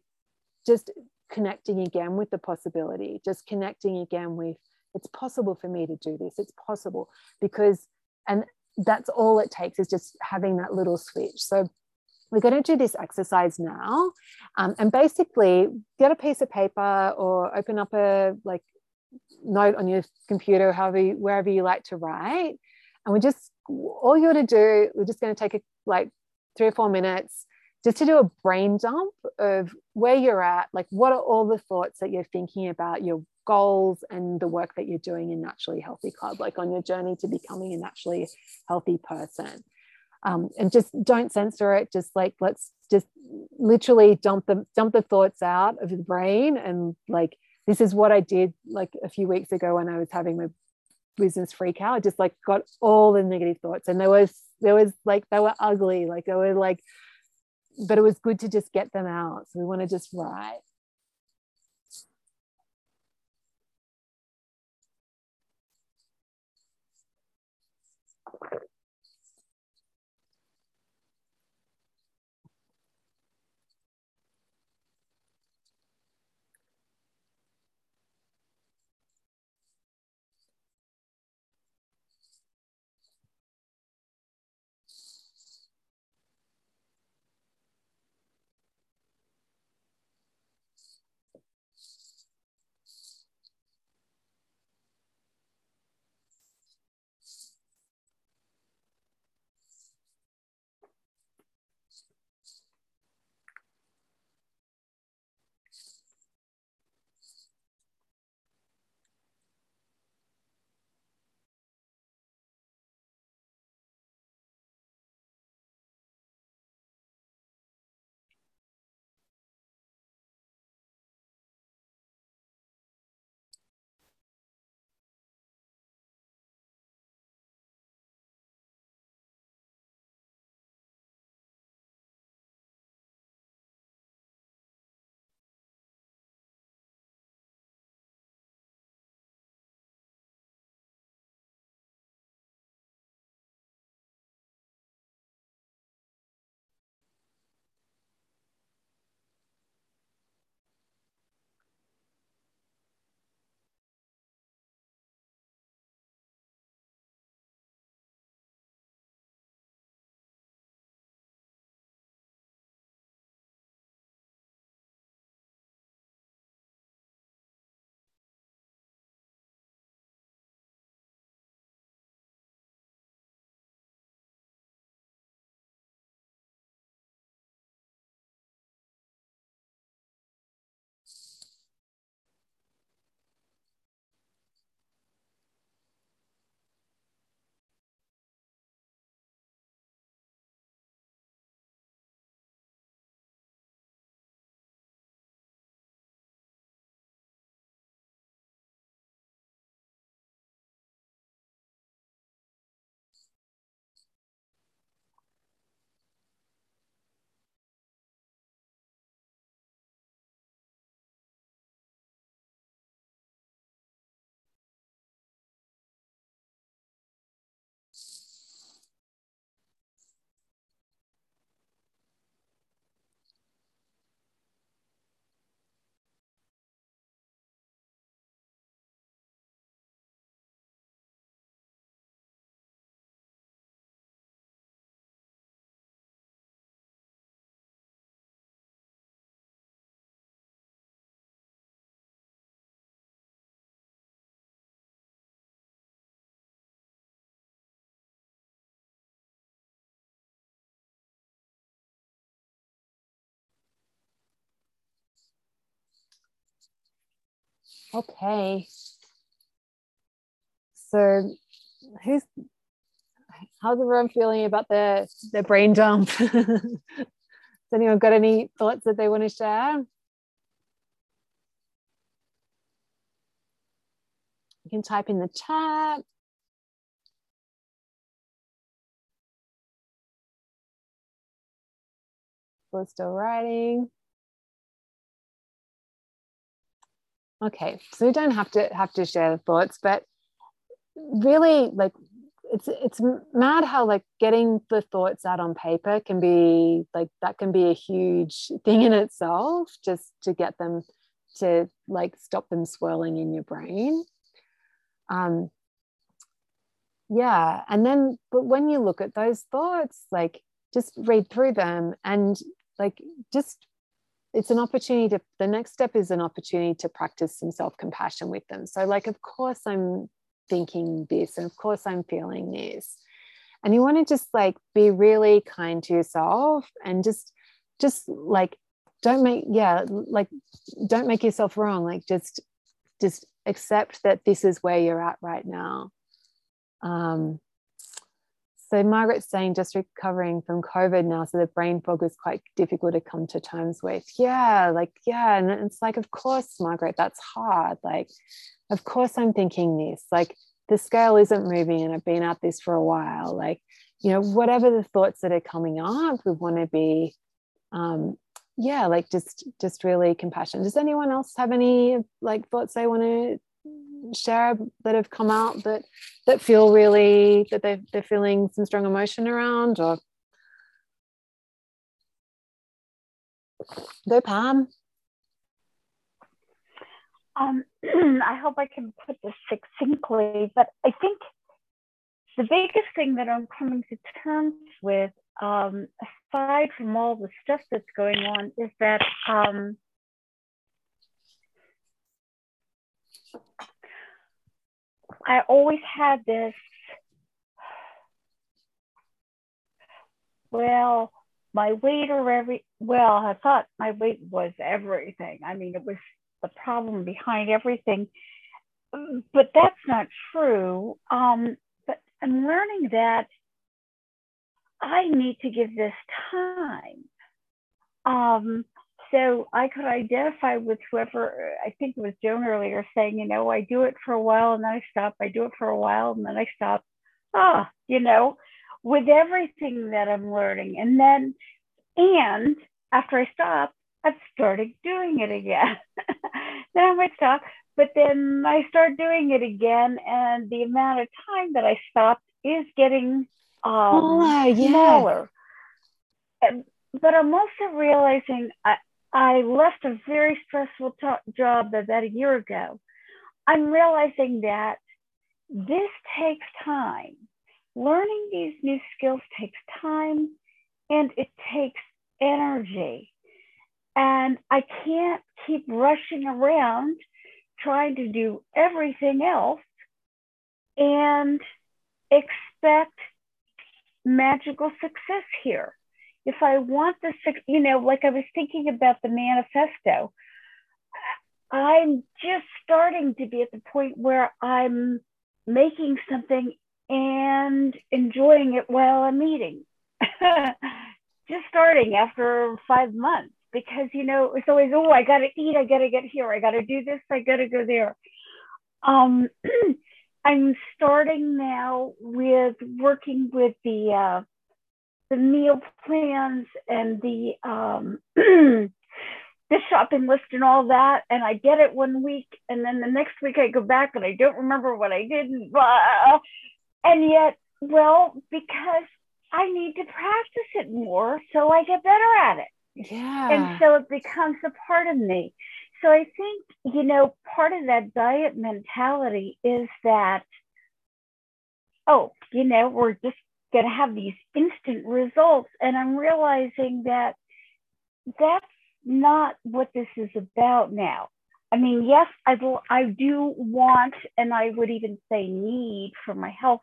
just connecting again with the possibility just connecting again with it's possible for me to do this it's possible. Because and that's all it takes is just having that little switch. So we're going to do this exercise now um, and basically get a piece of paper or open up a like note on your computer however you, wherever you like to write. And we just all you're to do we're just going to take a, like three or four minutes just to do a brain dump of where you're at like what are all the thoughts that you're thinking about your goals and the work that you're doing in naturally healthy club like on your journey to becoming a naturally healthy person. Um, and just don't censor it just like let's just literally dump the dump the thoughts out of the brain and like this is what i did like a few weeks ago when i was having my business freak out. I just like got all the negative thoughts. And there was there was like they were ugly. Like they were like but it was good to just get them out. So we want to just write Okay. So who's how's everyone feeling about their their brain dump? Has anyone got any thoughts that they want to share? You can type in the chat. We're still writing. Okay so you don't have to have to share the thoughts but really like it's it's mad how like getting the thoughts out on paper can be like that can be a huge thing in itself just to get them to like stop them swirling in your brain. Um yeah and then but when you look at those thoughts like just read through them and like just it's an opportunity to the next step is an opportunity to practice some self-compassion with them. So like of course i'm thinking this and of course i'm feeling this. And you want to just like be really kind to yourself and just just like don't make yeah like don't make yourself wrong like just just accept that this is where you're at right now. Um so Margaret's saying just recovering from COVID now, so the brain fog is quite difficult to come to terms with. Yeah, like yeah, and it's like, of course, Margaret, that's hard. Like, of course, I'm thinking this. Like, the scale isn't moving, and I've been at this for a while. Like, you know, whatever the thoughts that are coming up, we want to be, um, yeah, like just just really compassionate. Does anyone else have any like thoughts they want to share that have come out that that feel really that they they're feeling some strong emotion around or go Pam. Um, I hope I can put this succinctly, but I think the biggest thing that I'm coming to terms with, um, aside from all the stuff that's going on, is that um, I always had this, well, my weight or every, well, I thought my weight was everything. I mean, it was the problem behind everything, but that's not true. Um, but I'm learning that I need to give this time. Um, so I could identify with whoever, I think it was Joan earlier saying, you know, I do it for a while and then I stop. I do it for a while and then I stop. Ah, you know, with everything that I'm learning. And then, and after I stop, I've started doing it again. then I might stop, but then I start doing it again. And the amount of time that I stopped is getting um, smaller. Yeah. smaller. And, but I'm also realizing I, I left a very stressful t- job about a year ago. I'm realizing that this takes time. Learning these new skills takes time and it takes energy. And I can't keep rushing around trying to do everything else and expect magical success here if I want the, you know, like I was thinking about the manifesto, I'm just starting to be at the point where I'm making something and enjoying it while I'm eating. just starting after five months because, you know, it's always, oh, I got to eat, I got to get here, I got to do this, I got to go there. Um, I'm starting now with working with the uh, the meal plans and the um, the shopping list and all that, and I get it one week, and then the next week I go back and I don't remember what I did, and, blah. and yet, well, because I need to practice it more, so I get better at it. Yeah. And so it becomes a part of me. So I think, you know, part of that diet mentality is that, oh, you know, we're just going to have these instant results. And I'm realizing that that's not what this is about now. I mean, yes, I, will, I do want, and I would even say need for my health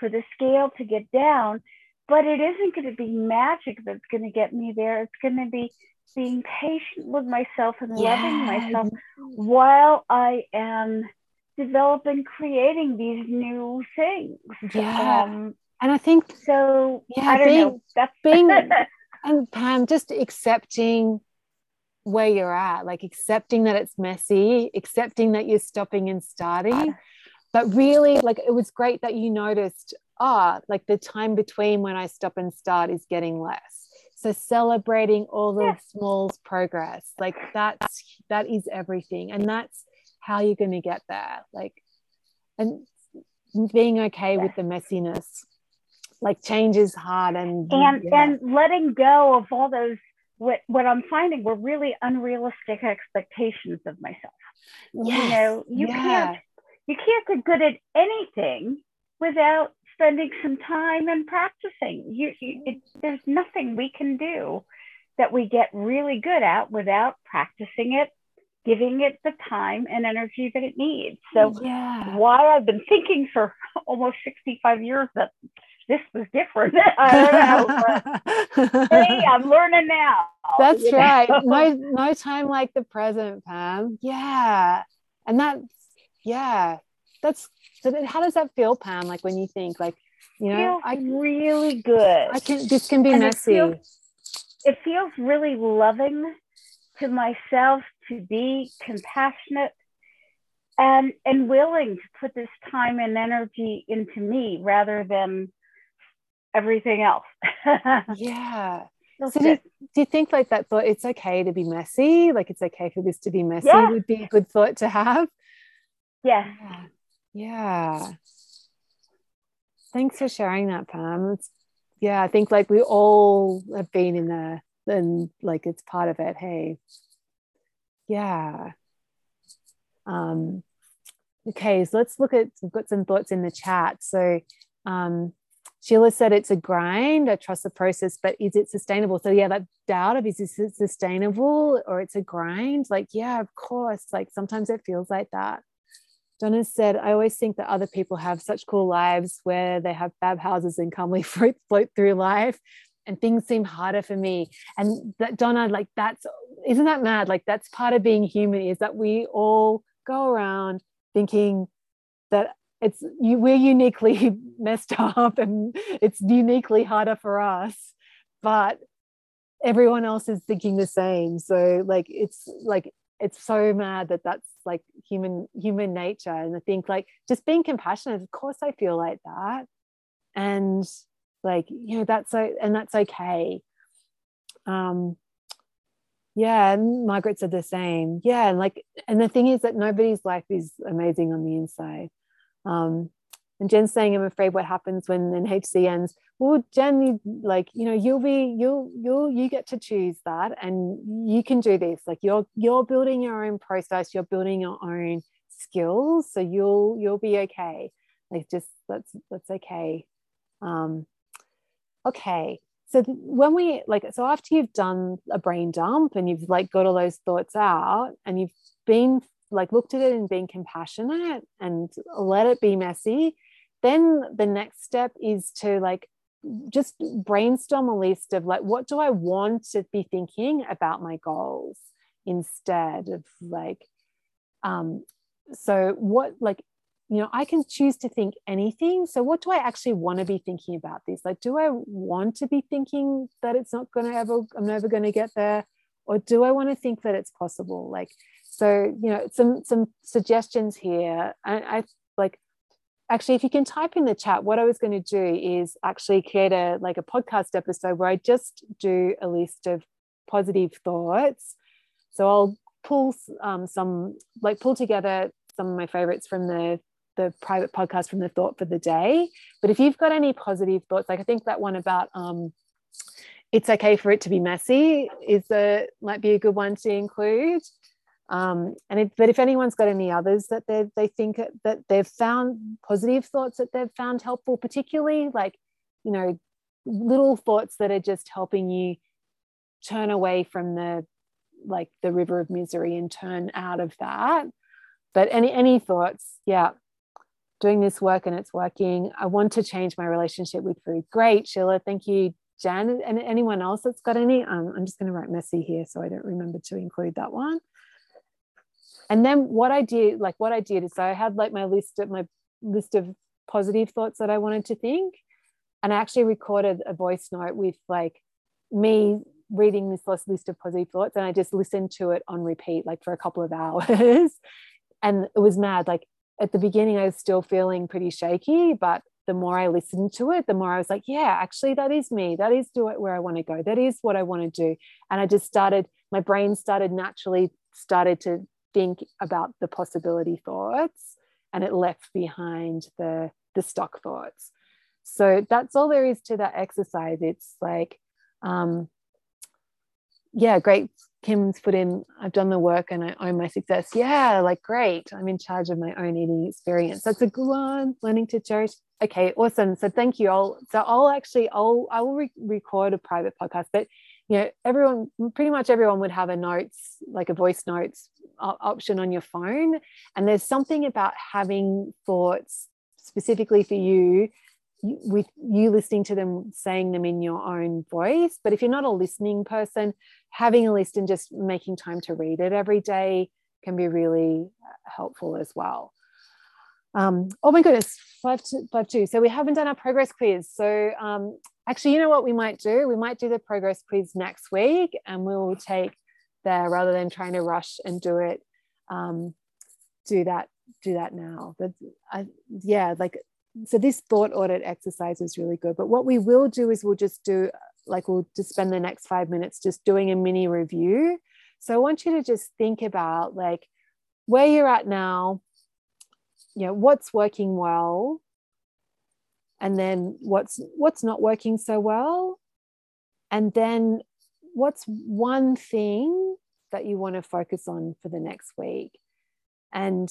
for the scale to get down, but it isn't going to be magic that's going to get me there. It's going to be being patient with myself and yeah. loving myself while I am developing, creating these new things. Yeah. Um, and I think so. Yeah, I don't being, being and Pam just accepting where you're at, like accepting that it's messy, accepting that you're stopping and starting. But really, like it was great that you noticed, ah, like the time between when I stop and start is getting less. So celebrating all the yeah. small progress, like that's that is everything. And that's how you're gonna get there. Like and being okay with the messiness like change is hard and and yeah. and letting go of all those what what I'm finding were really unrealistic expectations of myself. Yes. You know, you yeah. can't you can't get good at anything without spending some time and practicing. You, you it, there's nothing we can do that we get really good at without practicing it, giving it the time and energy that it needs. So, yeah. why I've been thinking for almost 65 years that this was different. I don't know. hey, I'm learning now. That's you right. Know? No, no time like the present, Pam. Yeah. And that's yeah. That's so how does that feel, Pam? Like when you think like, you know, I really good. I can this can be and messy. It feels, it feels really loving to myself to be compassionate and and willing to put this time and energy into me rather than everything else. yeah. So do you, do you, think like that thought it's okay to be messy? Like it's okay for this to be messy yeah. would be a good thought to have? Yeah. Yeah. Thanks for sharing that, Pam. It's, yeah, I think like we all have been in there and like it's part of it. Hey. Yeah. Um okay, so let's look at we've got some thoughts in the chat. So um Sheila said it's a grind. I trust the process, but is it sustainable? So yeah, that doubt of is this sustainable or it's a grind? Like, yeah, of course. Like sometimes it feels like that. Donna said, I always think that other people have such cool lives where they have fab houses and calmly float, float through life and things seem harder for me. And that Donna, like that's isn't that mad? Like that's part of being human is that we all go around thinking that it's you, we're uniquely messed up and it's uniquely harder for us but everyone else is thinking the same. So like it's like it's so mad that that's like human human nature. And i think like just being compassionate of course i feel like that. And like you know that's so and that's okay. Um yeah and margaret said the same. Yeah and like and the thing is that nobody's life is amazing on the inside um, and Jen's saying, I'm afraid what happens when NHC ends. Well, Jen, you, like, you know, you'll be, you'll, you'll, you get to choose that and you can do this. Like you're, you're building your own process, you're building your own skills. So you'll, you'll be okay. Like just, that's, that's okay. Um, okay. So when we like, so after you've done a brain dump and you've like got all those thoughts out and you've been like looked at it and been compassionate and let it be messy then the next step is to like just brainstorm a list of like what do i want to be thinking about my goals instead of like um so what like you know i can choose to think anything so what do i actually want to be thinking about this? Like do i want to be thinking that it's not going to ever i'm never going to get there or do i want to think that it's possible? Like so you know some some suggestions here I, I like actually if you can type in the chat what i was going to do is actually create a like a podcast episode where i just do a list of positive thoughts. So i'll pull um, some like pull together some of my favorites from the the private podcast from the thought for the day. But if you've got any positive thoughts like i think that one about um it's okay for it to be messy is a might be a good one to include um, and it, but if anyone's got any others that they they think that they've found positive thoughts that they've found helpful, particularly like you know little thoughts that are just helping you turn away from the like the river of misery and turn out of that. But any any thoughts, yeah, doing this work and it's working. I want to change my relationship with food. Great, Sheila. Thank you, Jan. And anyone else that's got any? Um, I'm just going to write messy here so I don't remember to include that one and then what i did like what i did is i had like my list of my list of positive thoughts that i wanted to think. And i actually recorded a voice note with like me reading this list of positive thoughts. And i just listened to it on repeat like for a couple of hours. And it was mad. Like at the beginning i was still feeling pretty shaky but the more i listened to it the more i was like yeah actually that is me. That is do it where i want to go. That is what i want to do. And i just started my brain started naturally started to think about the possibility thoughts and it left behind the the stock thoughts so that's all there is to that exercise it's like um yeah great Kim's put in, I've done the work and I own my success. Yeah, like great. I'm in charge of my own eating experience. That's a good one. Learning to cherish. Okay, awesome. So thank you. I'll so I'll actually I'll I will re- record a private podcast, but you know everyone pretty much everyone would have a notes like a voice notes option on your phone, and there's something about having thoughts specifically for you with you listening to them saying them in your own voice. But if you're not a listening person having a list and just making time to read it every day can be really uh, helpful as well. Um, oh my goodness five two, five two so we haven't done our progress quiz. So um, actually you know what we might do? We might do the progress quiz next week and we'll take there rather than trying to rush and do it um, do that do that now. But I, yeah like so this thought audit exercise is really good. But what we will do is we'll just do like we'll just spend the next five minutes just doing a mini review. So i want you to just think about like where you're at now you know what's working well and then what's what's not working so well and then what's one thing that you want to focus on for the next week. And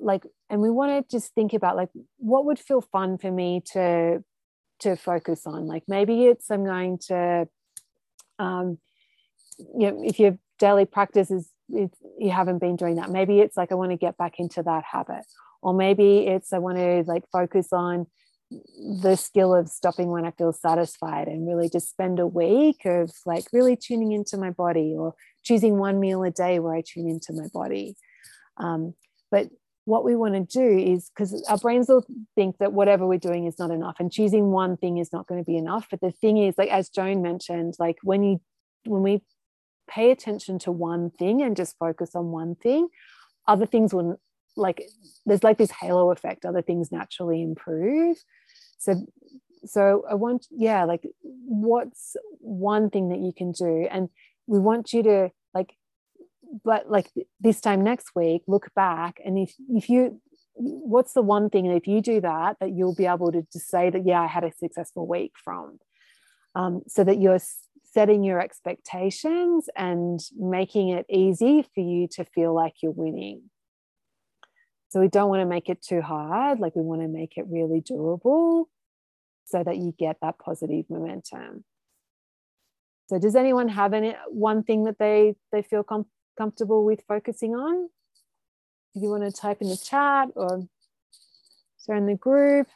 like and we want to just think about like what would feel fun for me to to focus on? Like maybe it's i'm going to um you know if your daily practice is you haven't been doing that maybe it's like i want to get back into that habit. Or maybe it's i want to like focus on the skill of stopping when i feel satisfied and really just spend a week of like really tuning into my body or choosing one meal a day where i tune into my body. Um, but what we want to do is because our brains will think that whatever we're doing is not enough and choosing one thing is not going to be enough. But the thing is like as joan mentioned like when you when we pay attention to one thing and just focus on one thing other things will like there's like this halo effect other things naturally improve. So so i want yeah like what's one thing that you can do? And we want you to like but like this time next week look back and if if you what's the one thing if you do that that you'll be able to just say that yeah i had a successful week from um, so that you're setting your expectations and making it easy for you to feel like you're winning. So we don't want to make it too hard like we want to make it really doable so that you get that positive momentum so does anyone have any one thing that they they feel com- comfortable with focusing on. If you want to type in the chat or share in the group.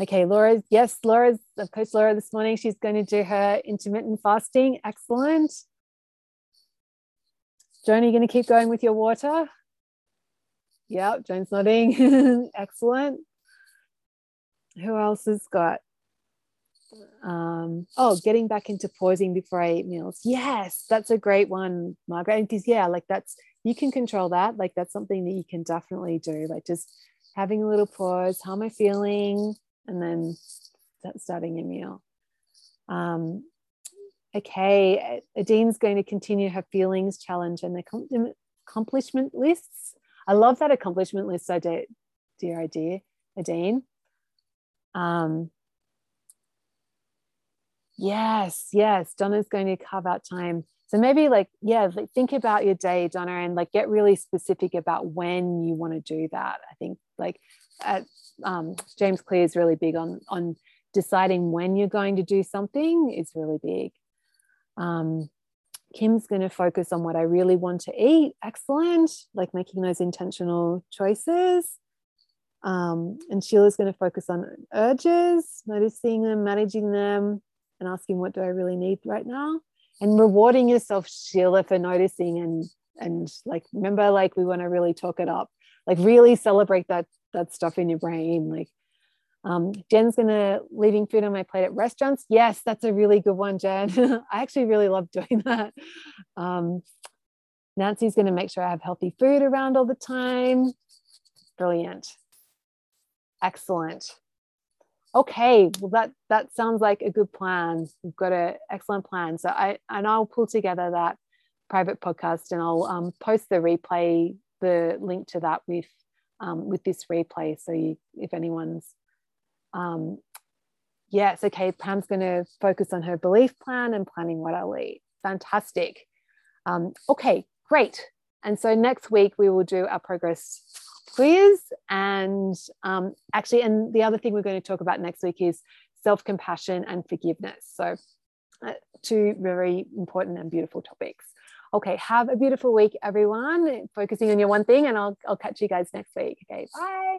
Okay, Laura, yes, Laura's, I've coached Laura this morning. She's going to do her intermittent fasting. Excellent. Joan, are you going to keep going with your water? Yep, Joan's nodding. Excellent. Who else has got? Um, oh, getting back into pausing before I eat meals. Yes, that's a great one, Margaret. Because yeah, like that's you can control that. Like that's something that you can definitely do. Like just having a little pause. How am I feeling? And then starting your meal. Um, okay, Adine's going to continue her feelings challenge and the accomplishment lists. I love that accomplishment list idea, dear idea, Adine. Um, yes, yes, Donna's going to carve out time. So maybe like, yeah, like think about your day, Donna, and like get really specific about when you want to do that. I think like at, um, James Clear is really big on on deciding when you're going to do something is really big. Um, Kim's going to focus on what I really want to eat. Excellent. Like making those intentional choices. Um, and Sheila's going to focus on urges, noticing them, managing them, and asking, what do I really need right now? And rewarding yourself, Sheila, for noticing and and like remember, like we want to really talk it up, like really celebrate that that stuff in your brain. Like um, Jen's gonna leaving food on my plate at restaurants. Yes, that's a really good one, Jen. I actually really love doing that. Um, Nancy's gonna make sure I have healthy food around all the time. Brilliant. Excellent. Okay, well that that sounds like a good plan. We've got an excellent plan. So I and I'll pull together that private podcast and I'll um, post the replay, the link to that with um, with this replay. So you, if anyone's, um, yes, okay, Pam's going to focus on her belief plan and planning what I'll eat. Fantastic. Um, okay, great. And so next week we will do our progress quiz. And um, actually, and the other thing we're going to talk about next week is self compassion and forgiveness. So, uh, two very important and beautiful topics. Okay, have a beautiful week, everyone. Focusing on your one thing, and I'll, I'll catch you guys next week. Okay, bye.